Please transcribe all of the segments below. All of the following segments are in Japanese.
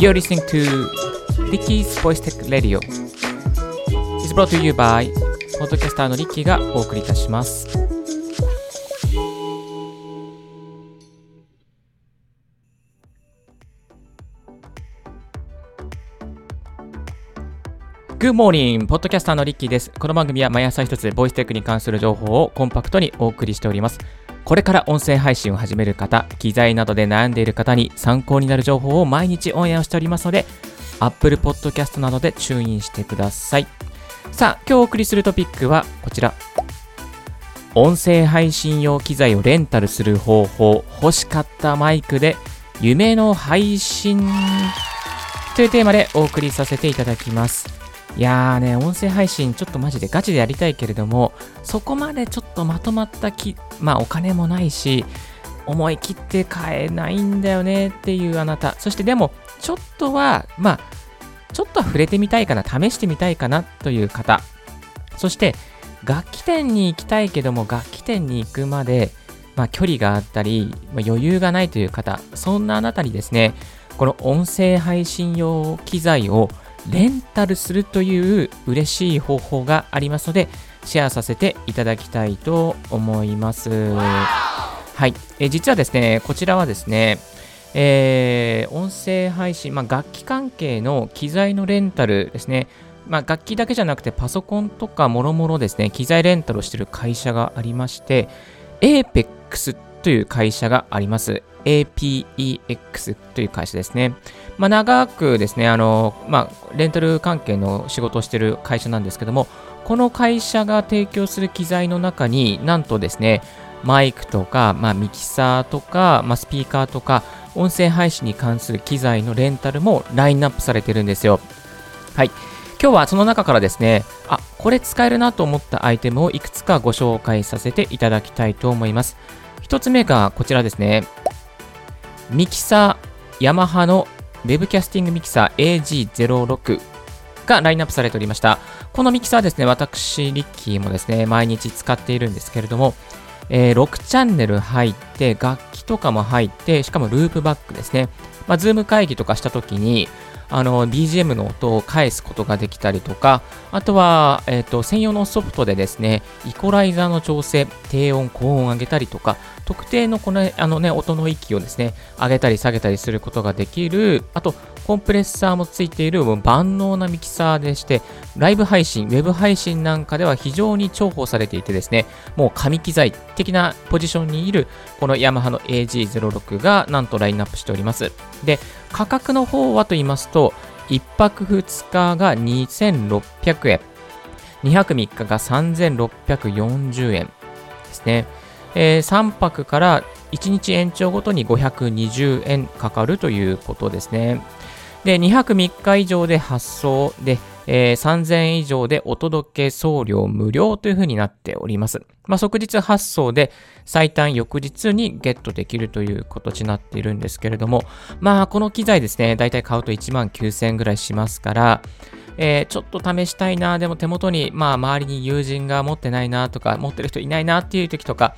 You're listening to Ricky's Voice Tech Radio. It's brought to you by ポッドキャスターのリッキーがお送りいたします。Good morning! ポッドキャスターのリッキーです。この番組は毎朝一つボイステックに関する情報をコンパクトにお送りしております。これから音声配信を始める方、機材などで悩んでいる方に参考になる情報を毎日オンエアをしておりますので、Apple Podcast などでチューインしてください。さあ、今日お送りするトピックはこちら。音声配信用機材をレンタルする方法、欲しかったマイクで夢の配信というテーマでお送りさせていただきます。いやーね、音声配信ちょっとマジでガチでやりたいけれども、そこまでちょっとまとまったき、まあお金もないし、思い切って買えないんだよねっていうあなた。そしてでも、ちょっとは、まあ、ちょっとは触れてみたいかな、試してみたいかなという方。そして、楽器店に行きたいけども、楽器店に行くまで、まあ、距離があったり、まあ、余裕がないという方、そんなあなたにですね、この音声配信用機材をレンタルするという嬉しい方法がありますので、シェアさせていただきたいと思います。はい。え実はですね、こちらはですね、えー音声配信、まあ、楽器関係の機材のレンタルですね、まあ、楽器だけじゃなくてパソコンとかもろもろですね、機材レンタルをしている会社がありまして、APEX という会社があります。APEX という会社ですね。まあ、長くですね、あの、まあ、レンタル関係の仕事をしている会社なんですけども、この会社が提供する機材の中になんとですね、マイクとか、まあ、ミキサーとか、まあ、スピーカーとか、音声配信に関する機材のレンタルもラインナップされてるんですよ。はい。今日はその中からですね、あ、これ使えるなと思ったアイテムをいくつかご紹介させていただきたいと思います。一つ目がこちらですね。ミキサー、ヤマハのウェブキャスティングミキサー AG06 がラインナップされておりました。このミキサーですね、私、リッキーもですね、毎日使っているんですけれども、えー6チャンネル入って、楽器とかも入って、しかもループバックですね。まあ、 Zoom 会議とかしたときに、あの BGM の音を返すことができたりとか、あとは、えーと専用のソフトでですね、イコライザーの調整、低音、高音を上げたりとか、特定のこのあの、ね、音の域をですね、上げたり下げたりすることができる、あと、コンプレッサーもついている万能なミキサーでして、ライブ配信、ウェブ配信なんかでは非常に重宝されていてですね、もう紙機材的なポジションにいるこのヤマハの AG06 がなんとラインナップしております。で、価格の方はと言いますと、1泊2日が2600円、2泊3日が3640円ですね。えー3泊から1日延長ごとに520円かかるということですね。で、2泊3日以上で発送で、えー3000円以上でお届け送料無料という風になっております。まあ、即日発送で最短翌日にゲットできるという形になっているんですけれども、まあ、この機材ですね、だいたい買うと1万9000円ぐらいしますから、えーちょっと試したいな、でも手元に、まあ、周りに友人が持ってないなとか、持ってる人いないなっていう時とか、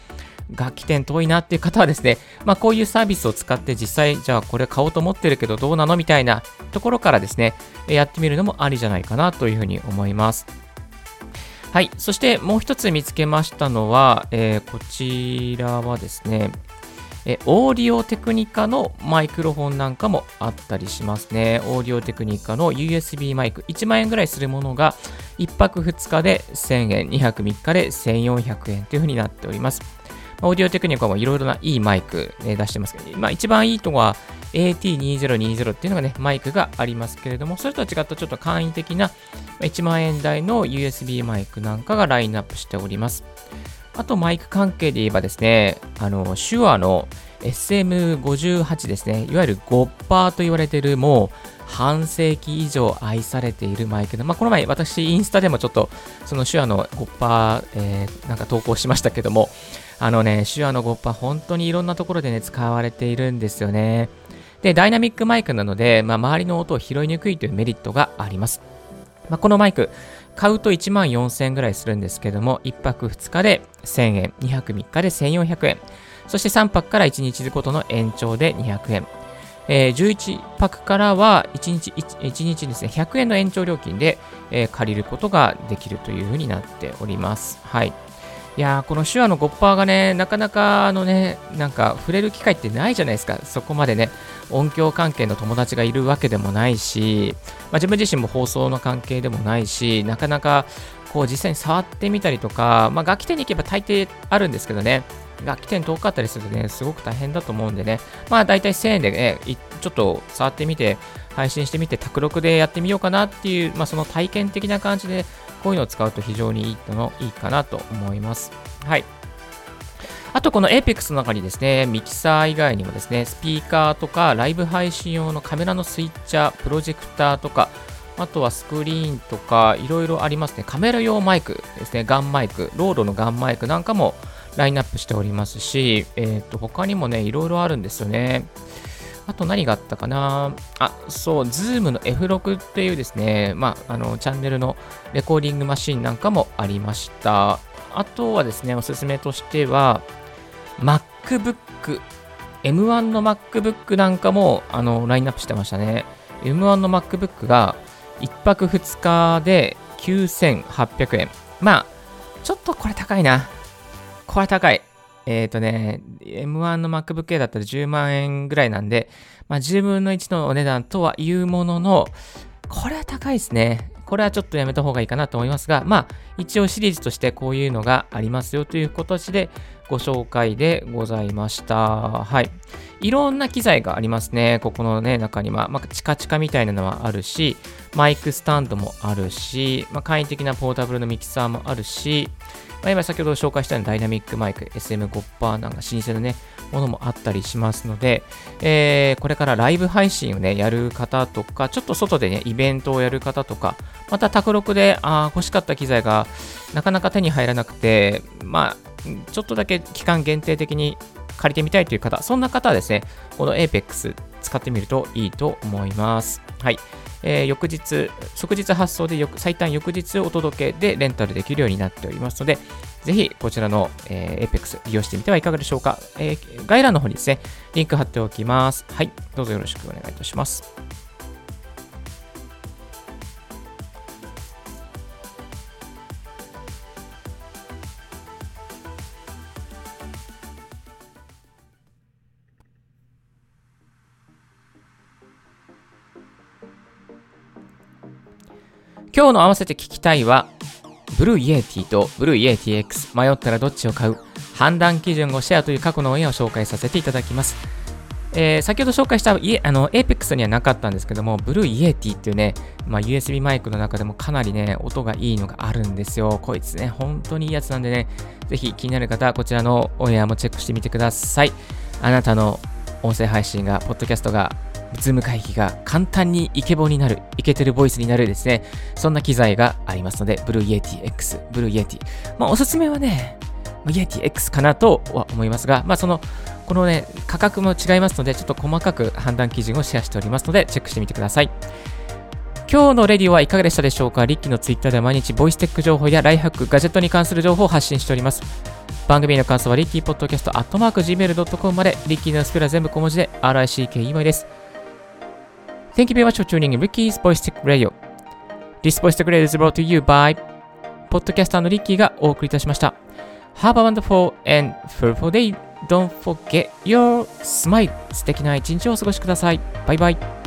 楽器店遠いなっていう方はですね、まあ、こういうサービスを使って実際、じゃあこれ買おうと思ってるけどどうなのみたいなところからですね、やってみるのもありじゃないかなというふうに思います。はい。そしてもう一つ見つけましたのは、えーこちらはですね、えオーディオテクニカのマイクロフォンなんかもあったりしますね。オーディオテクニカの USB マイク、1万円ぐらいするものが、1泊2日で1000円、2泊3日で1400円というふうになっております。オーディオテクニカもいろいろないいマイク、ね、出してますけど、まあ、一番いいのは AT2020 っていうのがね、マイクがありますけれども、それとは違ったちょっと簡易的な1万円台の USB マイクなんかがラインナップしております。あとマイク関係で言えばですね、あの、手話の SM58 ですね、いわゆるゴッパーと言われているもう半世紀以上愛されているマイクで、まあ、この前私インスタでもちょっとその手話のゴッパー、えーなんか投稿しましたけども、あのね、手話のゴッパ本当にいろんなところでね、使われているんですよね。で、ダイナミックマイクなので、まあ、周りの音を拾いにくいというメリットがあります。まあ、このマイク、買うと1万4000円ぐらいするんですけども、1泊2日で1000円、2泊3日で1400円、そして3泊から1日ごとの延長で200円。えー、11泊からは1日 1, 1日ですね、100円の延長料金で、えー、借りることができるというふうになっております。はい。いやー、この手話のゴッパーがね、なかなかあのね、なんか触れる機会ってないじゃないですか。そこまでね、音響関係の友達がいるわけでもないし、まあ、自分自身も放送の関係でもないし、なかなかこう実際に触ってみたりとか、まあ、楽器店に行けば大抵あるんですけどね、楽器店遠かったりするとね、すごく大変だと思うんでね、まあ大体1000円でね、ちょっと触ってみて、配信してみて、卓録でやってみようかなっていう、まあその体験的な感じで、こういうのを使うと非常にいいのいいかなと思います。はい。あとこの Apex の中にですね、ミキサー以外にもですね、スピーカーとかライブ配信用のカメラのスイッチャー、プロジェクターとか、あとはスクリーンとかいろいろありますね。カメラ用マイクですね、ガンマイク、ロードのガンマイクなんかもラインナップしておりますし、え、ー、と、他にもね、いろいろあるんですよね。あと何があったかなあ、そう、Zoom の F6 っていうですね、まあ、あの、チャンネルのレコーディングマシンなんかもありました。あとはですね、おすすめとしては、MacBook、M1 の MacBook なんかも、あの、ラインナップしてましたね。M1 の MacBook が1泊2日で9800円。まあ、ちょっとこれ高いな。これは高い。えっ、ー、とね、M1 の MacBook Air だったら10万円ぐらいなんで、まあ、10分の1のお値段とは言うものの、これは高いですね。これはちょっとやめた方がいいかなと思いますが、まあ、一応シリーズとしてこういうのがありますよという形でご紹介でございました。はい。いろんな機材がありますね。ここのね、中には。まあ、チカチカみたいなのはあるし、マイクスタンドもあるし、まあ、簡易的なポータブルのミキサーもあるし、まあ、今先ほど紹介したようなダイナミックマイク SM5% なんか老舗のね、ものもあったりしますので、えー、これからライブ配信をね、やる方とか、ちょっと外でね、イベントをやる方とか、また卓録で、あ欲しかった機材がなかなか手に入らなくて、まあ、ちょっとだけ期間限定的に借りてみたいという方、そんな方はですね、この Apex 使ってみるといいと思います。はい。えー、翌日、即日発送で最短翌日お届けでレンタルできるようになっておりますので、ぜひこちらの、えー、Apex 利用してみてはいかがでしょうか。えー、概要欄の方にですね、リンク貼っておきます。はい。どうぞよろしくお願いいたします。今日の合わせて聞きたいは、 Blue Yeti と Blue Yeti X 迷ったらどっちを買う判断基準をシェアという過去のオンエアを紹介させていただきます。えー、先ほど紹介したイエあの Apex にはなかったんですけども、 Blue Yeti っていうね、まあ、USB マイクの中でもかなりね、音がいいのがあるんですよ。こいつね、本当にいいやつなんでね、ぜひ気になる方はこちらのオンエアもチェックしてみてください。あなたの音声配信が、ポッドキャストがZoom 会議が簡単にイケボになる、イケてるボイスになるですね、そんな機材がありますので、ブルーイエティ X、ブルーイエティ。まあ、おすすめはね、 Yeti X かなとは思いますが、まあ、その、このね、価格も違いますので、ちょっと細かく判断基準をシェアしておりますので、チェックしてみてください。今日のレディオはいかがでしたでしょうか？リッキーのツイッターでは毎日ボイステック情報やライフハック、ガジェットに関する情報を発信しております。番組の感想はリッキーポッドキャストアットマーク Gmail.com まで、リッキーのスペルは全部小文字で RICKEY です。Thank you very much for tuning in Ricky's Voice Tech Radio. This Voice Tech Radio is brought to you by ポッドキャスターのリッキーがお送りいたしました。Have a wonderful and fruitful day. Don't forget your smile. 素敵な一日をお過ごしください。バイバイ。